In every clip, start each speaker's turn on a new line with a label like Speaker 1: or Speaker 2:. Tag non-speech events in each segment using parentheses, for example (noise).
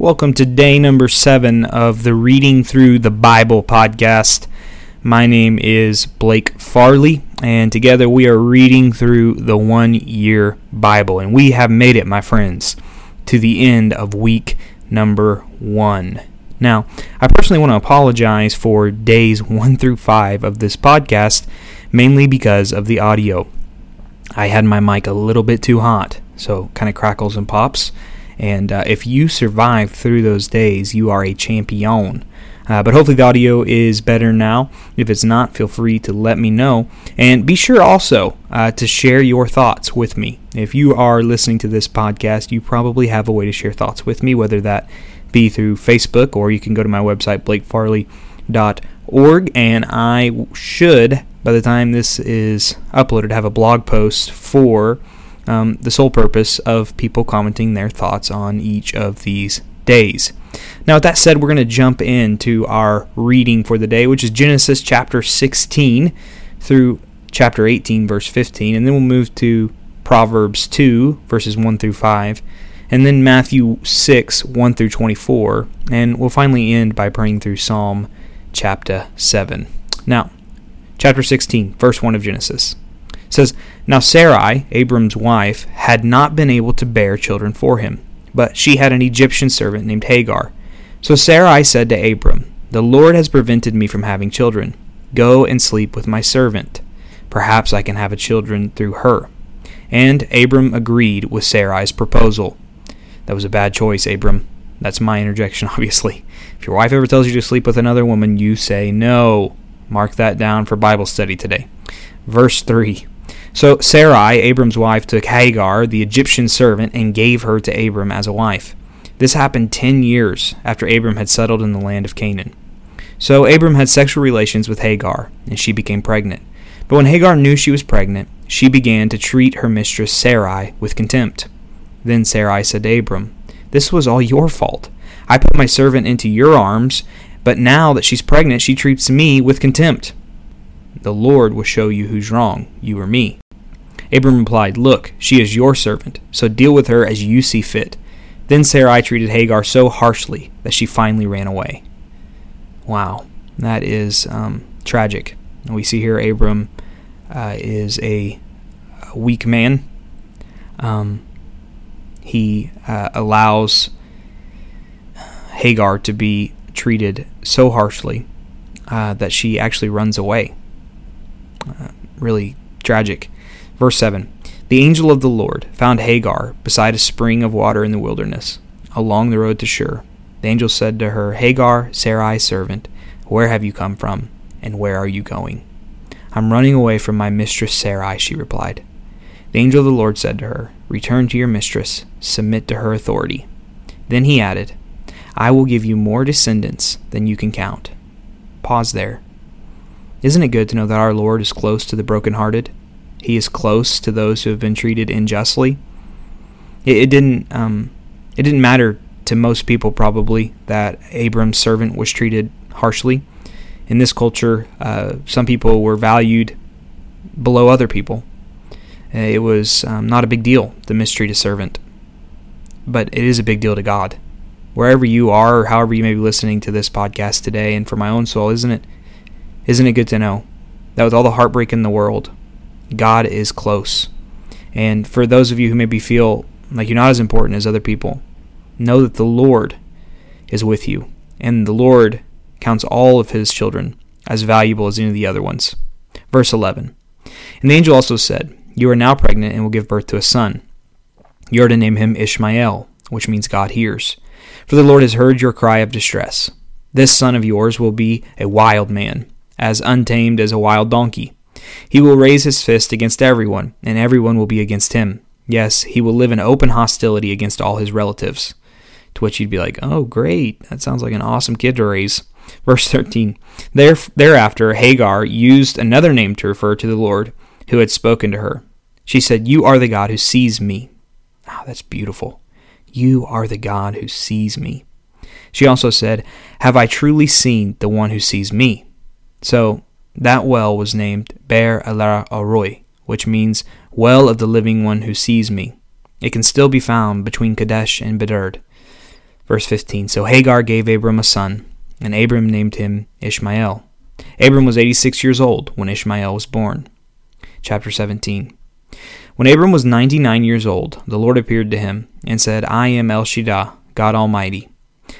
Speaker 1: Welcome to day number seven of the Reading Through the Bible podcast. My name is Blake Farley, and together we are reading through the one year Bible. And we have made it, my friends, to the end of week number one. Now, I personally want to apologize for days one through five of this podcast, mainly because of the audio. I had my mic a little bit too hot, so kind of crackles and pops. And uh, if you survive through those days, you are a champion. Uh, but hopefully the audio is better now. If it's not, feel free to let me know. And be sure also uh, to share your thoughts with me. If you are listening to this podcast, you probably have a way to share thoughts with me, whether that be through Facebook or you can go to my website, blakefarley.org. And I should, by the time this is uploaded, have a blog post for um, the sole purpose of people commenting their thoughts on each of these days. Now, with that said, we're going to jump into our reading for the day, which is Genesis chapter 16 through chapter 18, verse 15, and then we'll move to Proverbs 2, verses 1 through 5, and then Matthew 6, 1 through 24, and we'll finally end by praying through Psalm chapter 7. Now, chapter 16, verse 1 of Genesis says, Now Sarai, Abram's wife, had not been able to bear children for him, but she had an Egyptian servant named Hagar. So Sarai said to Abram, The Lord has prevented me from having children. Go and sleep with my servant. Perhaps I can have children through her. And Abram agreed with Sarai's proposal. That was a bad choice, Abram. That's my interjection, (laughs) obviously. If your wife ever tells you to sleep with another woman, you say no. Mark that down for Bible study today. Verse 3 so Sarai, Abram's wife, took Hagar, the Egyptian servant, and gave her to Abram as a wife. This happened ten years after Abram had settled in the land of Canaan. So Abram had sexual relations with Hagar, and she became pregnant. But when Hagar knew she was pregnant, she began to treat her mistress Sarai with contempt. Then Sarai said to Abram, This was all your fault. I put my servant into your arms, but now that she's pregnant, she treats me with contempt. The Lord will show you who's wrong, you or me. Abram replied, Look, she is your servant, so deal with her as you see fit. Then Sarai treated Hagar so harshly that she finally ran away. Wow, that is um, tragic. We see here Abram uh, is a, a, weak man. Um, he uh, allows Hagar to be treated so harshly uh, that she actually runs away. Uh, really tragic. Verse 7 The angel of the Lord found Hagar beside a spring of water in the wilderness, along the road to Shur. The angel said to her, Hagar, Sarai's servant, where have you come from, and where are you going? I'm running away from my mistress Sarai, she replied. The angel of the Lord said to her, Return to your mistress, submit to her authority. Then he added, I will give you more descendants than you can count. Pause there. Isn't it good to know that our Lord is close to the brokenhearted? He is close to those who have been treated unjustly. It, it didn't um, it didn't matter to most people probably that Abram's servant was treated harshly. In this culture, uh, some people were valued below other people. It was um, not a big deal to mistreat a servant, but it is a big deal to God. Wherever you are, or however you may be listening to this podcast today, and for my own soul, isn't it isn't it good to know that with all the heartbreak in the world, God is close? And for those of you who maybe feel like you're not as important as other people, know that the Lord is with you, and the Lord counts all of his children as valuable as any of the other ones. Verse 11 And the angel also said, You are now pregnant and will give birth to a son. You are to name him Ishmael, which means God hears. For the Lord has heard your cry of distress. This son of yours will be a wild man as untamed as a wild donkey. He will raise his fist against everyone, and everyone will be against him. Yes, he will live in open hostility against all his relatives. To which you'd be like, oh, great, that sounds like an awesome kid to raise. Verse 13 there, Thereafter, Hagar used another name to refer to the Lord who had spoken to her. She said, You are the God who sees me. Oh, that's beautiful. You are the God who sees me. She also said, Have I truly seen the one who sees me? So that well was named Beer-lahai-roi, which means well of the living one who sees me. It can still be found between Kadesh and Bered. Verse 15 So Hagar gave Abram a son, and Abram named him Ishmael. Abram was 86 years old when Ishmael was born. Chapter 17 When Abram was 99 years old, the Lord appeared to him and said, I am El Shaddai, God Almighty.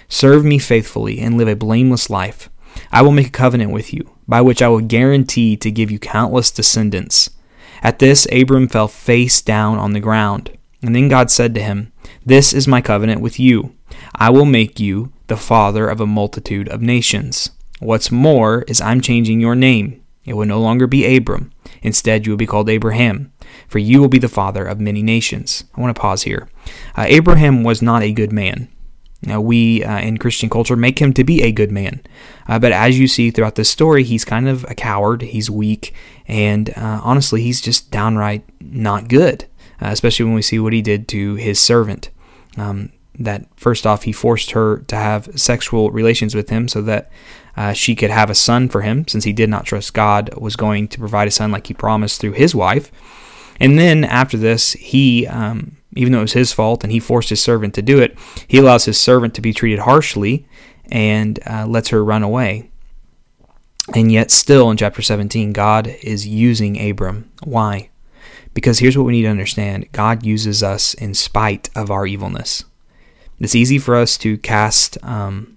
Speaker 1: Serve me faithfully and live a blameless life. I will make a covenant with you, by which I will guarantee to give you countless descendants. At this, Abram fell face down on the ground. And then God said to him, This is my covenant with you. I will make you the father of a multitude of nations. What's more is I'm changing your name. It will no longer be Abram. Instead, you will be called Abraham, for you will be the father of many nations. I want to pause here. Uh, Abraham was not a good man. Now, we uh, in Christian culture make him to be a good man. Uh, but as you see throughout this story, he's kind of a coward, he's weak, and uh, honestly, he's just downright not good, uh, especially when we see what he did to his servant. Um, that first off, he forced her to have sexual relations with him so that uh, she could have a son for him, since he did not trust God was going to provide a son like he promised through his wife. And then after this, he um, even though it was his fault and he forced his servant to do it, he allows his servant to be treated harshly and uh, lets her run away. And yet, still in chapter 17, God is using Abram. Why? Because here's what we need to understand God uses us in spite of our evilness. It's easy for us to cast um,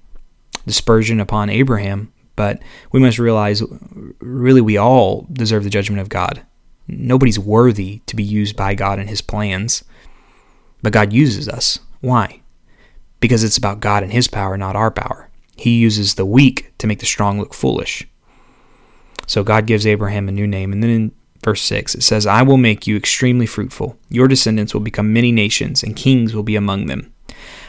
Speaker 1: dispersion upon Abraham, but we must realize really we all deserve the judgment of God. Nobody's worthy to be used by God in his plans. But God uses us. Why? Because it's about God and His power, not our power. He uses the weak to make the strong look foolish. So God gives Abraham a new name. And then in verse 6, it says, I will make you extremely fruitful. Your descendants will become many nations, and kings will be among them.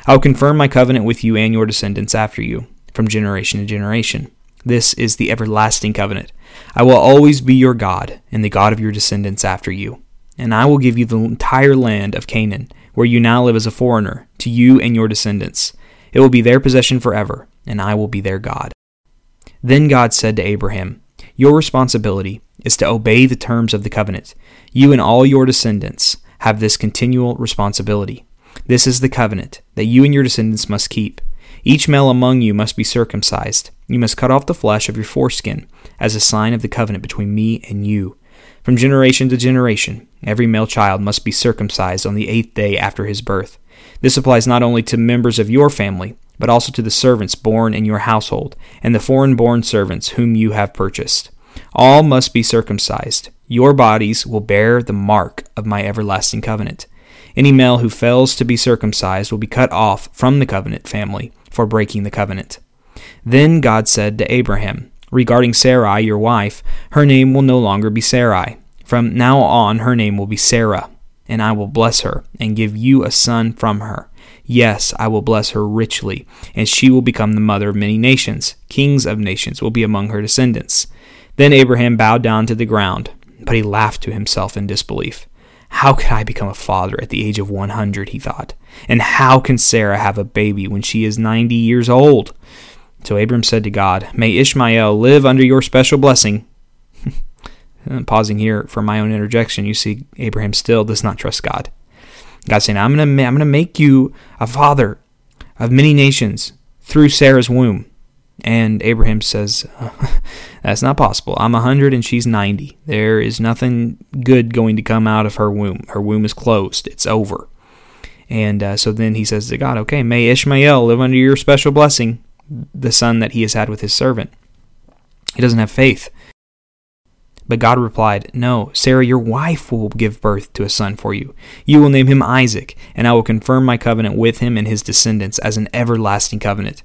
Speaker 1: I will confirm my covenant with you and your descendants after you, from generation to generation. This is the everlasting covenant. I will always be your God, and the God of your descendants after you. And I will give you the entire land of Canaan where you now live as a foreigner, to you and your descendants. It will be their possession forever, and I will be their God. Then God said to Abraham, Your responsibility is to obey the terms of the covenant. You and all your descendants have this continual responsibility. This is the covenant that you and your descendants must keep. Each male among you must be circumcised. You must cut off the flesh of your foreskin as a sign of the covenant between me and you. From generation to generation, every male child must be circumcised on the eighth day after his birth. This applies not only to members of your family, but also to the servants born in your household, and the foreign born servants whom you have purchased. All must be circumcised. Your bodies will bear the mark of my everlasting covenant. Any male who fails to be circumcised will be cut off from the covenant family for breaking the covenant. Then God said to Abraham, Regarding Sarai, your wife, her name will no longer be Sarai. From now on, her name will be Sarah, and I will bless her and give you a son from her. Yes, I will bless her richly, and she will become the mother of many nations. Kings of nations will be among her descendants. Then Abraham bowed down to the ground, but he laughed to himself in disbelief. How could I become a father at the age of 100? he thought. And how can Sarah have a baby when she is 90 years old? So Abram said to God, May Ishmael live under your special blessing. (laughs) Pausing here for my own interjection, you see Abraham still does not trust God. God's saying, I'm going to I'm to make you a father of many nations through Sarah's womb. And Abraham says, (laughs) That's not possible. I'm 100 and she's 90. There is nothing good going to come out of her womb. Her womb is closed, it's over. And uh, so then he says to God, Okay, may Ishmael live under your special blessing the son that he has had with his servant. He doesn't have faith. But God replied, No, Sarah, your wife will give birth to a son for you. You will name him Isaac, and I will confirm my covenant with him and his descendants as an everlasting covenant.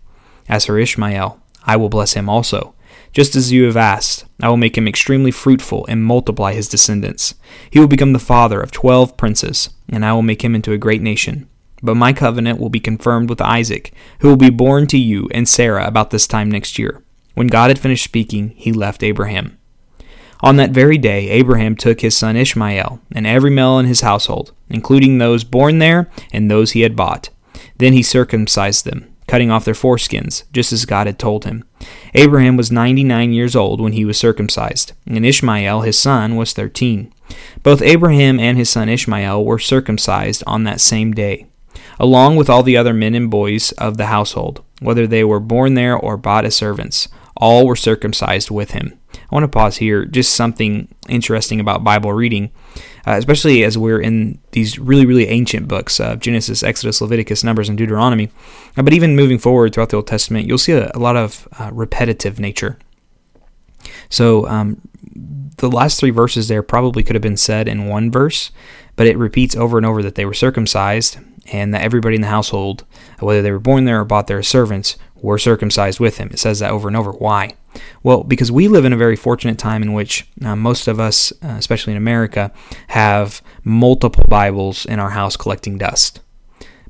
Speaker 1: As for Ishmael, I will bless him also. Just as you have asked, I will make him extremely fruitful and multiply his descendants. He will become the father of twelve princes, and I will make him into a great nation. But my covenant will be confirmed with Isaac, who will be born to you and Sarah about this time next year. When God had finished speaking, he left Abraham. On that very day, Abraham took his son Ishmael and every male in his household, including those born there and those he had bought. Then he circumcised them, cutting off their foreskins, just as God had told him. Abraham was ninety nine years old when he was circumcised, and Ishmael, his son, was thirteen. Both Abraham and his son Ishmael were circumcised on that same day. Along with all the other men and boys of the household, whether they were born there or bought as servants. All were circumcised with him. I want to pause here. Just something interesting about Bible reading, uh, especially as we're in these really, really ancient books of uh, Genesis, Exodus, Leviticus, Numbers, and Deuteronomy. Uh, but even moving forward throughout the Old Testament, you'll see a, a lot of uh, repetitive nature. So um, the last three verses there probably could have been said in one verse, but it repeats over and over that they were circumcised and that everybody in the household, whether they were born there or bought there as servants, were circumcised with him. It says that over and over. Why? Well, because we live in a very fortunate time in which uh, most of us, uh, especially in America, have multiple Bibles in our house collecting dust.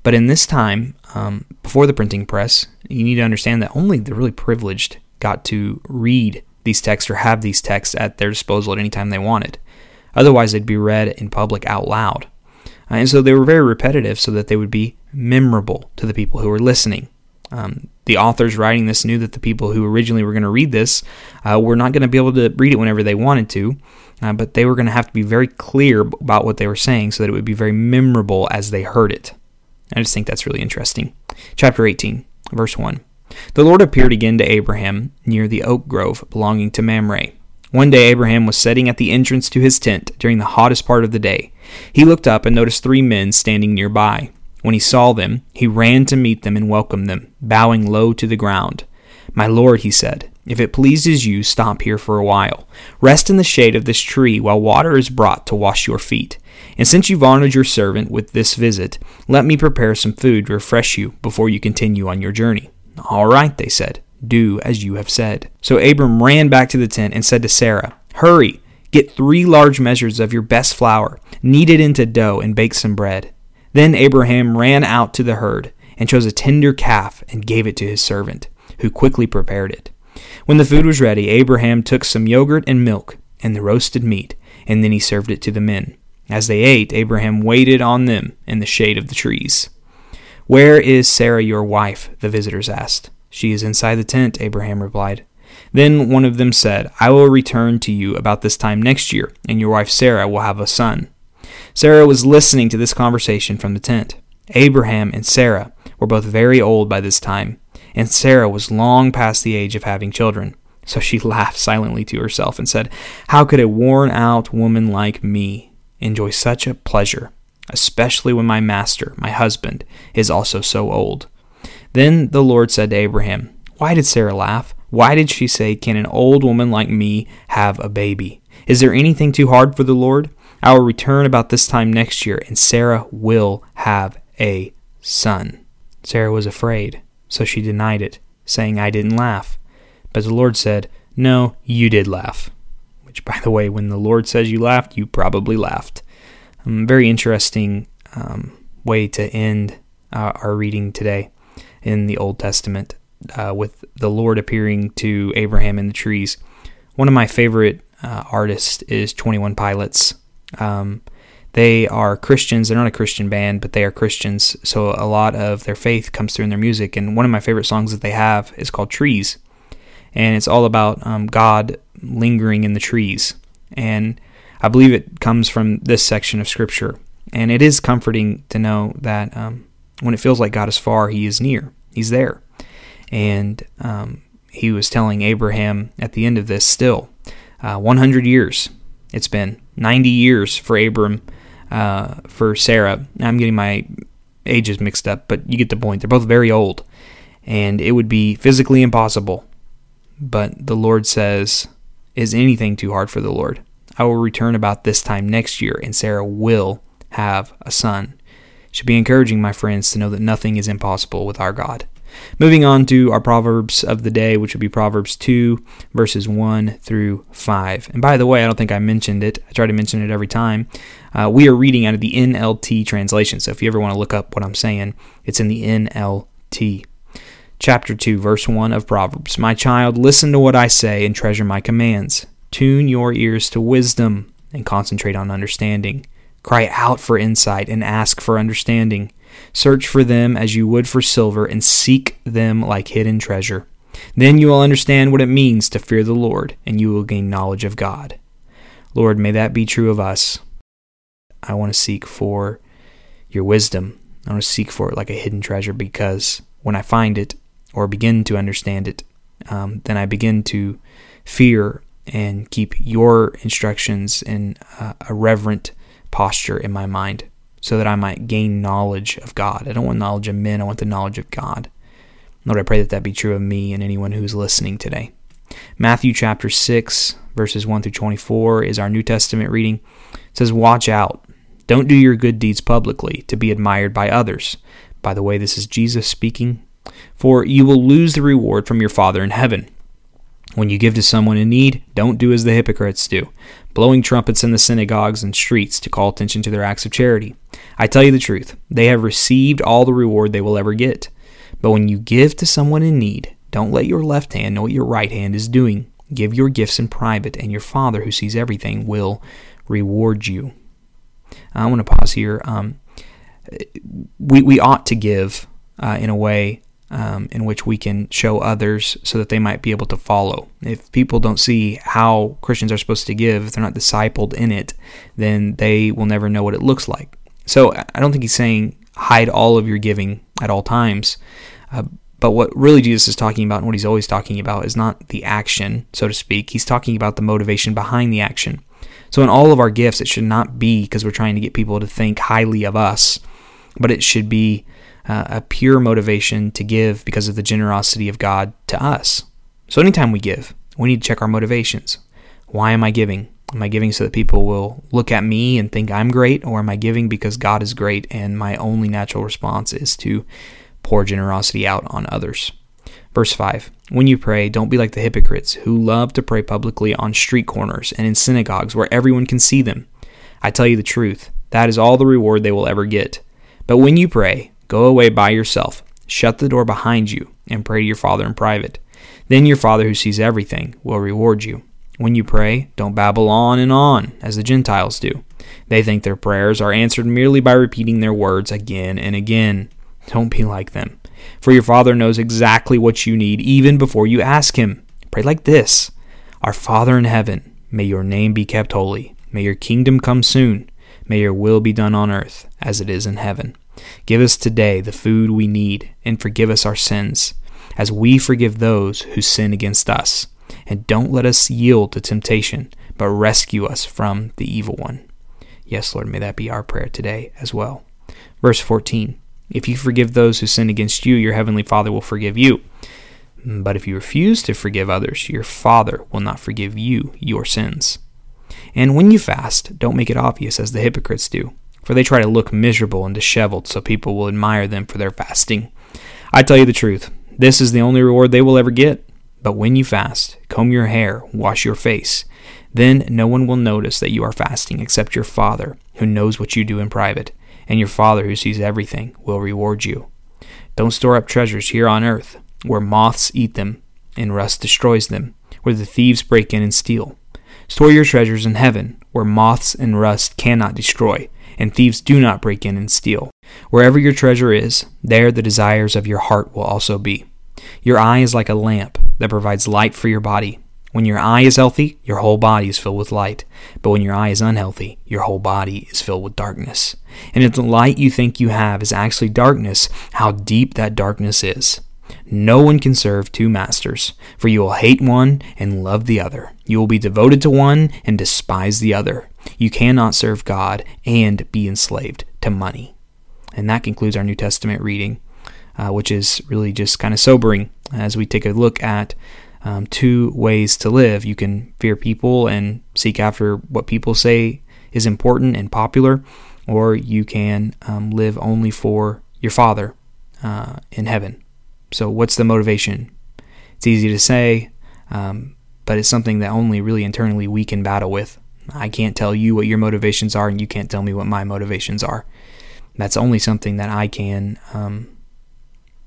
Speaker 1: But in this time, um, before the printing press, you need to understand that only the really privileged got to read these texts or have these texts at their disposal at any time they wanted. Otherwise, they'd be read in public out loud. Uh, and so they were very repetitive so that they would be memorable to the people who were listening. Um, the authors writing this knew that the people who originally were going to read this uh, were not going to be able to read it whenever they wanted to, uh, but they were going to have to be very clear about what they were saying so that it would be very memorable as they heard it. I just think that's really interesting. Chapter 18, verse 1. The Lord appeared again to Abraham near the oak grove belonging to Mamre. One day Abraham was sitting at the entrance to his tent during the hottest part of the day. He looked up and noticed three men standing nearby. When he saw them, he ran to meet them and welcomed them, bowing low to the ground. My lord, he said, if it pleases you, stop here for a while. Rest in the shade of this tree while water is brought to wash your feet. And since you've honored your servant with this visit, let me prepare some food to refresh you before you continue on your journey. All right, they said, do as you have said. So Abram ran back to the tent and said to Sarah, Hurry, get three large measures of your best flour, knead it into dough, and bake some bread. Then Abraham ran out to the herd and chose a tender calf and gave it to his servant, who quickly prepared it. When the food was ready, Abraham took some yogurt and milk and the roasted meat, and then he served it to the men. As they ate, Abraham waited on them in the shade of the trees. Where is Sarah your wife? the visitors asked. She is inside the tent, Abraham replied. Then one of them said, I will return to you about this time next year, and your wife Sarah will have a son. Sarah was listening to this conversation from the tent. Abraham and Sarah were both very old by this time, and Sarah was long past the age of having children. So she (laughs) laughed silently to herself and said, How could a worn out woman like me enjoy such a pleasure? especially when my master, my husband, is also so old. Then the Lord said to Abraham, Why did Sarah laugh? Why did she say, Can an old woman like me have a baby? Is there anything too hard for the Lord? I will return about this time next year, and Sarah will have a son. Sarah was afraid, so she denied it, saying, I didn't laugh. But the Lord said, No, you did laugh. Which, by the way, when the Lord says you laughed, you probably laughed. Um, very interesting um, way to end uh, our reading today in the Old Testament uh, with the Lord appearing to Abraham in the trees. One of my favorite uh, artists is 21 Pilots. Um, they are Christians. They're not a Christian band, but they are Christians. So a lot of their faith comes through in their music. And one of my favorite songs that they have is called Trees. And it's all about um, God lingering in the trees. And I believe it comes from this section of Scripture. And it is comforting to know that um, when it feels like God is far, He is near. He's there. And um, He was telling Abraham at the end of this still, uh, 100 years it's been, 90 years for Abram, uh, for Sarah. I'm getting my ages mixed up, but you get the point. They're both very old. And it would be physically impossible. But the Lord says, Is anything too hard for the Lord? I will return about this time next year, and Sarah will have a son. Should be encouraging, my friends, to know that nothing is impossible with our God. Moving on to our Proverbs of the day, which would be Proverbs 2, verses 1 through 5. And by the way, I don't think I mentioned it. I try to mention it every time. Uh, we are reading out of the NLT translation. So if you ever want to look up what I'm saying, it's in the NLT. Chapter 2, verse 1 of Proverbs My child, listen to what I say and treasure my commands. Tune your ears to wisdom and concentrate on understanding. Cry out for insight and ask for understanding. Search for them as you would for silver and seek them like hidden treasure. Then you will understand what it means to fear the Lord and you will gain knowledge of God. Lord, may that be true of us. I want to seek for your wisdom. I want to seek for it like a hidden treasure because when I find it or begin to understand it, um, then I begin to fear and keep your instructions in a reverent posture in my mind so that I might gain knowledge of God. I don't want knowledge of men, I want the knowledge of God. Lord, I pray that that be true of me and anyone who's listening today. Matthew chapter 6, verses 1 through 24 is our New Testament reading. It says, Watch out. Don't do your good deeds publicly to be admired by others. By the way, this is Jesus speaking. For you will lose the reward from your Father in heaven. When you give to someone in need, don't do as the hypocrites do, blowing trumpets in the synagogues and streets to call attention to their acts of charity. I tell you the truth, they have received all the reward they will ever get. But when you give to someone in need, don't let your left hand know what your right hand is doing. Give your gifts in private, and your Father who sees everything will reward you. I want to pause here. Um, we, we ought to give uh, in a way um, in which we can show others so that they might be able to follow. If people don't see how Christians are supposed to give, if they're not discipled in it, then they will never know what it looks like. So I don't think he's saying hide all of your giving at all times. Uh, but what really Jesus is talking about and what he's always talking about is not the action, so to speak. He's talking about the motivation behind the action. So in all of our gifts, it should not be because we're trying to get people to think highly of us, but it should be uh, a pure motivation to give because of the generosity of God to us. So anytime we give, we need to check our motivations. Why am I giving? Am I giving so that people will look at me and think I'm great, or am I giving because God is great and my only natural response is to pour generosity out on others? Verse 5 When you pray, don't be like the hypocrites who love to pray publicly on street corners and in synagogues where everyone can see them. I tell you the truth, that is all the reward they will ever get. But when you pray, Go away by yourself, shut the door behind you, and pray to your Father in private. Then your Father who sees everything will reward you. When you pray, don't babble on and on, as the Gentiles do. They think their prayers are answered merely by repeating their words again and again. Don't be like them, for your Father knows exactly what you need even before you ask Him. Pray like this Our Father in heaven, may your name be kept holy. May your kingdom come soon. May your will be done on earth as it is in heaven. Give us today the food we need, and forgive us our sins, as we forgive those who sin against us. And don't let us yield to temptation, but rescue us from the evil one. Yes, Lord, may that be our prayer today as well. Verse 14 If you forgive those who sin against you, your heavenly Father will forgive you. But if you refuse to forgive others, your Father will not forgive you your sins. And when you fast, don't make it obvious as the hypocrites do for they try to look miserable and disheveled so people will admire them for their fasting. I tell you the truth, this is the only reward they will ever get. But when you fast, comb your hair, wash your face. Then no one will notice that you are fasting except your Father, who knows what you do in private, and your Father, who sees everything, will reward you. Don't store up treasures here on earth, where moths eat them and rust destroys them, where the thieves break in and steal. Store your treasures in heaven, where moths and rust cannot destroy and thieves do not break in and steal. Wherever your treasure is, there the desires of your heart will also be. Your eye is like a lamp that provides light for your body. When your eye is healthy, your whole body is filled with light. But when your eye is unhealthy, your whole body is filled with darkness. And if the light you think you have is actually darkness, how deep that darkness is. No one can serve two masters, for you will hate one and love the other. You will be devoted to one and despise the other. You cannot serve God and be enslaved to money. And that concludes our New Testament reading, uh, which is really just kind of sobering as we take a look at um, two ways to live. You can fear people and seek after what people say is important and popular, or you can um, live only for your Father uh, in heaven. So, what's the motivation? It's easy to say, um, but it's something that only really internally we can battle with. I can't tell you what your motivations are, and you can't tell me what my motivations are. That's only something that I can um,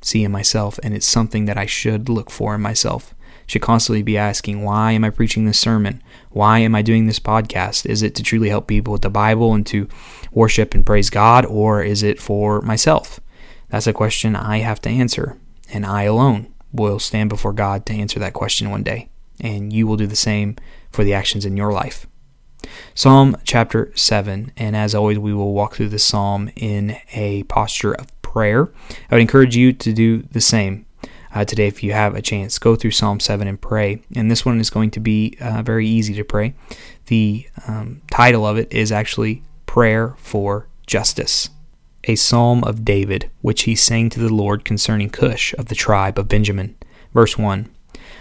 Speaker 1: see in myself, and it's something that I should look for in myself. Should constantly be asking, why am I preaching this sermon? Why am I doing this podcast? Is it to truly help people with the Bible and to worship and praise God, or is it for myself? That's a question I have to answer, and I alone will stand before God to answer that question one day, and you will do the same for the actions in your life. Psalm chapter 7, and as always, we will walk through the psalm in a posture of prayer. I would encourage you to do the same. Uh, today, if you have a chance, go through Psalm 7 and pray. And this one is going to be uh, very easy to pray. The um, title of it is actually Prayer for Justice a psalm of David, which he sang to the Lord concerning Cush of the tribe of Benjamin. Verse 1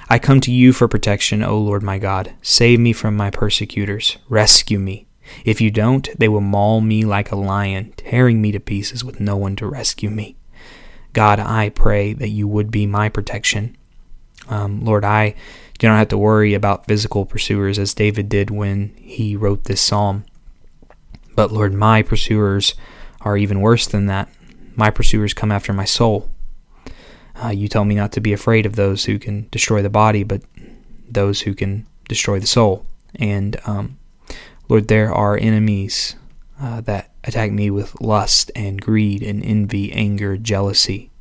Speaker 1: I come to you for protection, O Lord my God. Save me from my persecutors. Rescue me. If you don't, they will maul me like a lion, tearing me to pieces with no one to rescue me. God, I pray that you would be my protection. Um, Lord, I do not have to worry about physical pursuers as David did when he wrote this psalm. But Lord, my pursuers are even worse than that. My pursuers come after my soul. Uh, you tell me not to be afraid of those who can destroy the body, but those who can destroy the soul. And um, Lord, there are enemies uh, that attack me with lust and greed and envy, anger, jealousy,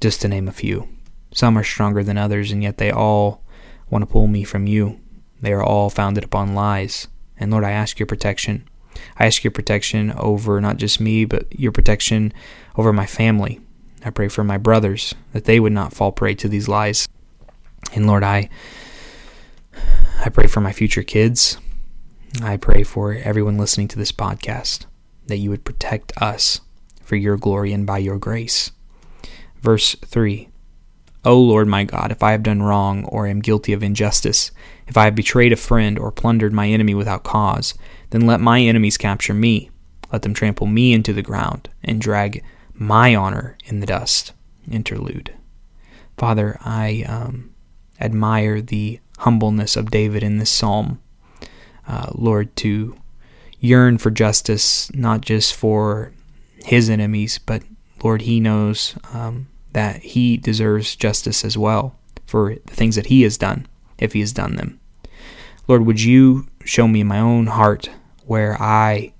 Speaker 1: just to name a few. Some are stronger than others, and yet they all want to pull me from you. They are all founded upon lies. And Lord, I ask your protection I ask your protection over not just me, but your protection over my family. I pray for my brothers that they would not fall prey to these lies. And Lord, I I pray for my future kids. I pray for everyone listening to this podcast that you would protect us for your glory and by your grace. Verse 3 O Lord my God, if I have done wrong or am guilty of injustice, if I have betrayed a friend or plundered my enemy without cause, then let my enemies capture me. Let them trample me into the ground and drag my honor in the dust. Interlude. Father, I um, admire the humbleness of David in this psalm. Uh, Lord, to yearn for justice, not just for his enemies, but Lord, he knows um, that he deserves justice as well for the things that he has done, if he has done them. Lord, would you show me in my own heart where I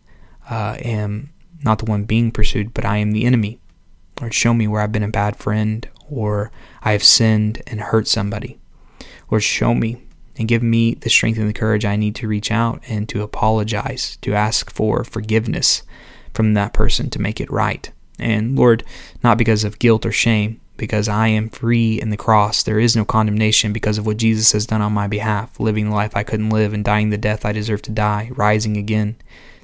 Speaker 1: uh, am not the one being pursued, but I am the enemy? Lord, show me where I've been a bad friend or I have sinned and hurt somebody. Lord, show me and give me the strength and the courage I need to reach out and to apologize, to ask for forgiveness from that person to make it right. And Lord, not because of guilt or shame, because I am free in the cross. There is no condemnation because of what Jesus has done on my behalf, living the life I couldn't live and dying the death I deserve to die, rising again.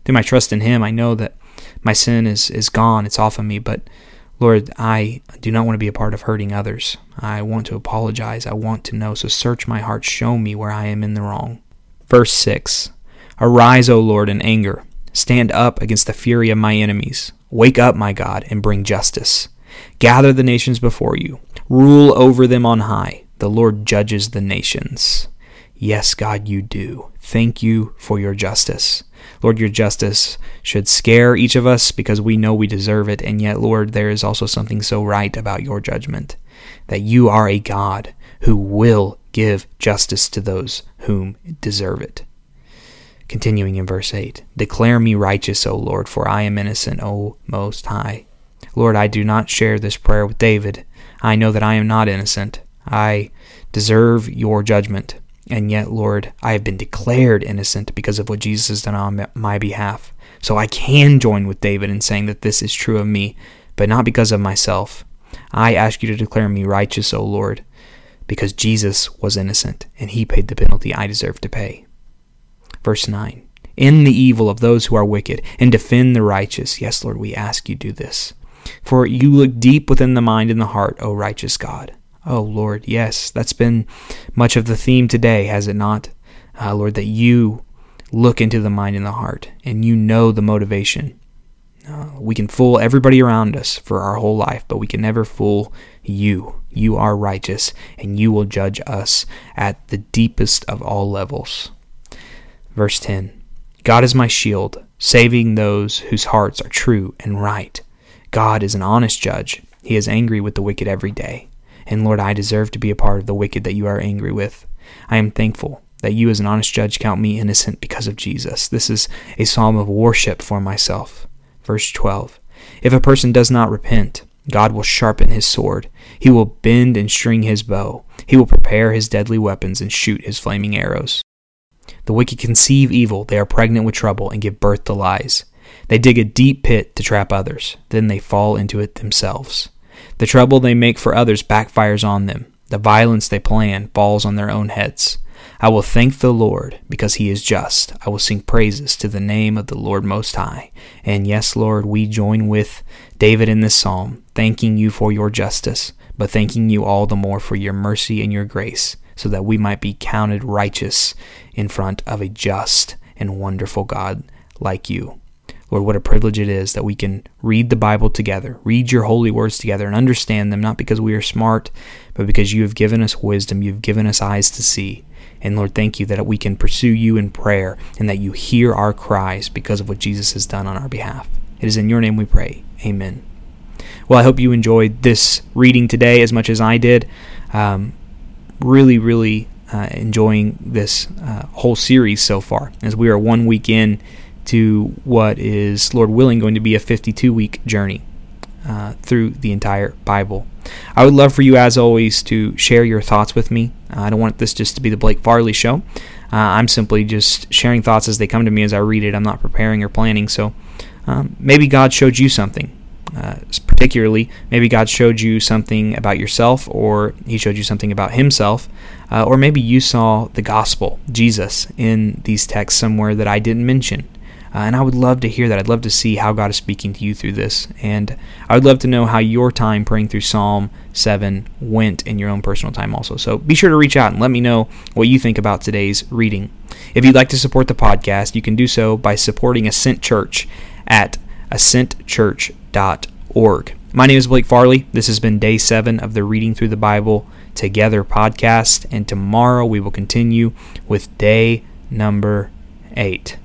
Speaker 1: Through my trust in Him, I know that my sin is, is gone, it's off of me, but Lord, I do not want to be a part of hurting others. I want to apologize. I want to know. So search my heart. Show me where I am in the wrong. Verse 6 Arise, O Lord, in anger. Stand up against the fury of my enemies. Wake up, my God, and bring justice. Gather the nations before you. Rule over them on high. The Lord judges the nations. Yes, God, you do. Thank you for your justice. Lord, your justice should scare each of us because we know we deserve it, and yet, Lord, there is also something so right about your judgment that you are a God who will give justice to those whom deserve it. Continuing in verse 8 Declare me righteous, O Lord, for I am innocent, O Most High. Lord, I do not share this prayer with David. I know that I am not innocent. I deserve your judgment. And yet, Lord, I have been declared innocent because of what Jesus has done on my behalf. So I can join with David in saying that this is true of me, but not because of myself. I ask you to declare me righteous, O Lord, because Jesus was innocent and he paid the penalty I deserve to pay. Verse 9 End the evil of those who are wicked, and defend the righteous. Yes, Lord, we ask you do this. For you look deep within the mind and the heart, O righteous God. Oh, Lord, yes, that's been much of the theme today, has it not? Uh, Lord, that you look into the mind and the heart, and you know the motivation. Uh, we can fool everybody around us for our whole life, but we can never fool you. You are righteous, and you will judge us at the deepest of all levels. Verse 10 God is my shield, saving those whose hearts are true and right. God is an honest judge. He is angry with the wicked every day. And Lord, I deserve to be a part of the wicked that you are angry with. I am thankful that you, as an honest judge, count me innocent because of Jesus. This is a psalm of worship for myself. Verse 12 If a person does not repent, God will sharpen his sword. He will bend and string his bow. He will prepare his deadly weapons and shoot his flaming arrows. The wicked conceive evil, they are pregnant with trouble, and give birth to lies. They dig a deep pit to trap others, then they fall into it themselves. The trouble they make for others backfires on them. The violence they plan falls on their own heads. I will thank the Lord because he is just. I will sing praises to the name of the Lord Most High. And yes, Lord, we join with David in this psalm, thanking you for your justice, but thanking you all the more for your mercy and your grace, so that we might be counted righteous in front of a just and wonderful God like you. Lord, what a privilege it is that we can read the Bible together, read your holy words together, and understand them, not because we are smart, but because you have given us wisdom, you've given us eyes to see. And Lord, thank you that we can pursue you in prayer and that you hear our cries because of what Jesus has done on our behalf. It is in your name we pray. Amen. Well, I hope you enjoyed this reading today as much as I did. Um, really, really uh, enjoying this uh, whole series so far as we are one week in to what is, Lord willing, going to be a 52 week journey uh, through the entire Bible. I would love for you, as always, to share your thoughts with me. Uh, I don't want this just to be the Blake Farley show. Uh, I'm simply just sharing thoughts as they come to me as I read it. I'm not preparing or planning. So um, maybe God showed you something. Uh, particularly, maybe God showed you something about yourself, or He showed you something about Himself, uh, or maybe you saw the gospel, Jesus, in these texts somewhere that I didn't mention. Uh, and I would love to hear that. I'd love to see how God is speaking to you through this. And I would love to know how your time praying through Psalm 7 went in your own personal time also. So be sure to reach out and let me know what you think about today's reading. If you'd like to support the podcast, you can do so by supporting Ascent Church at ascentchurch.org. My name is Blake Farley. This has been day seven of the Reading Through the Bible Together podcast. And tomorrow we will continue with day number eight.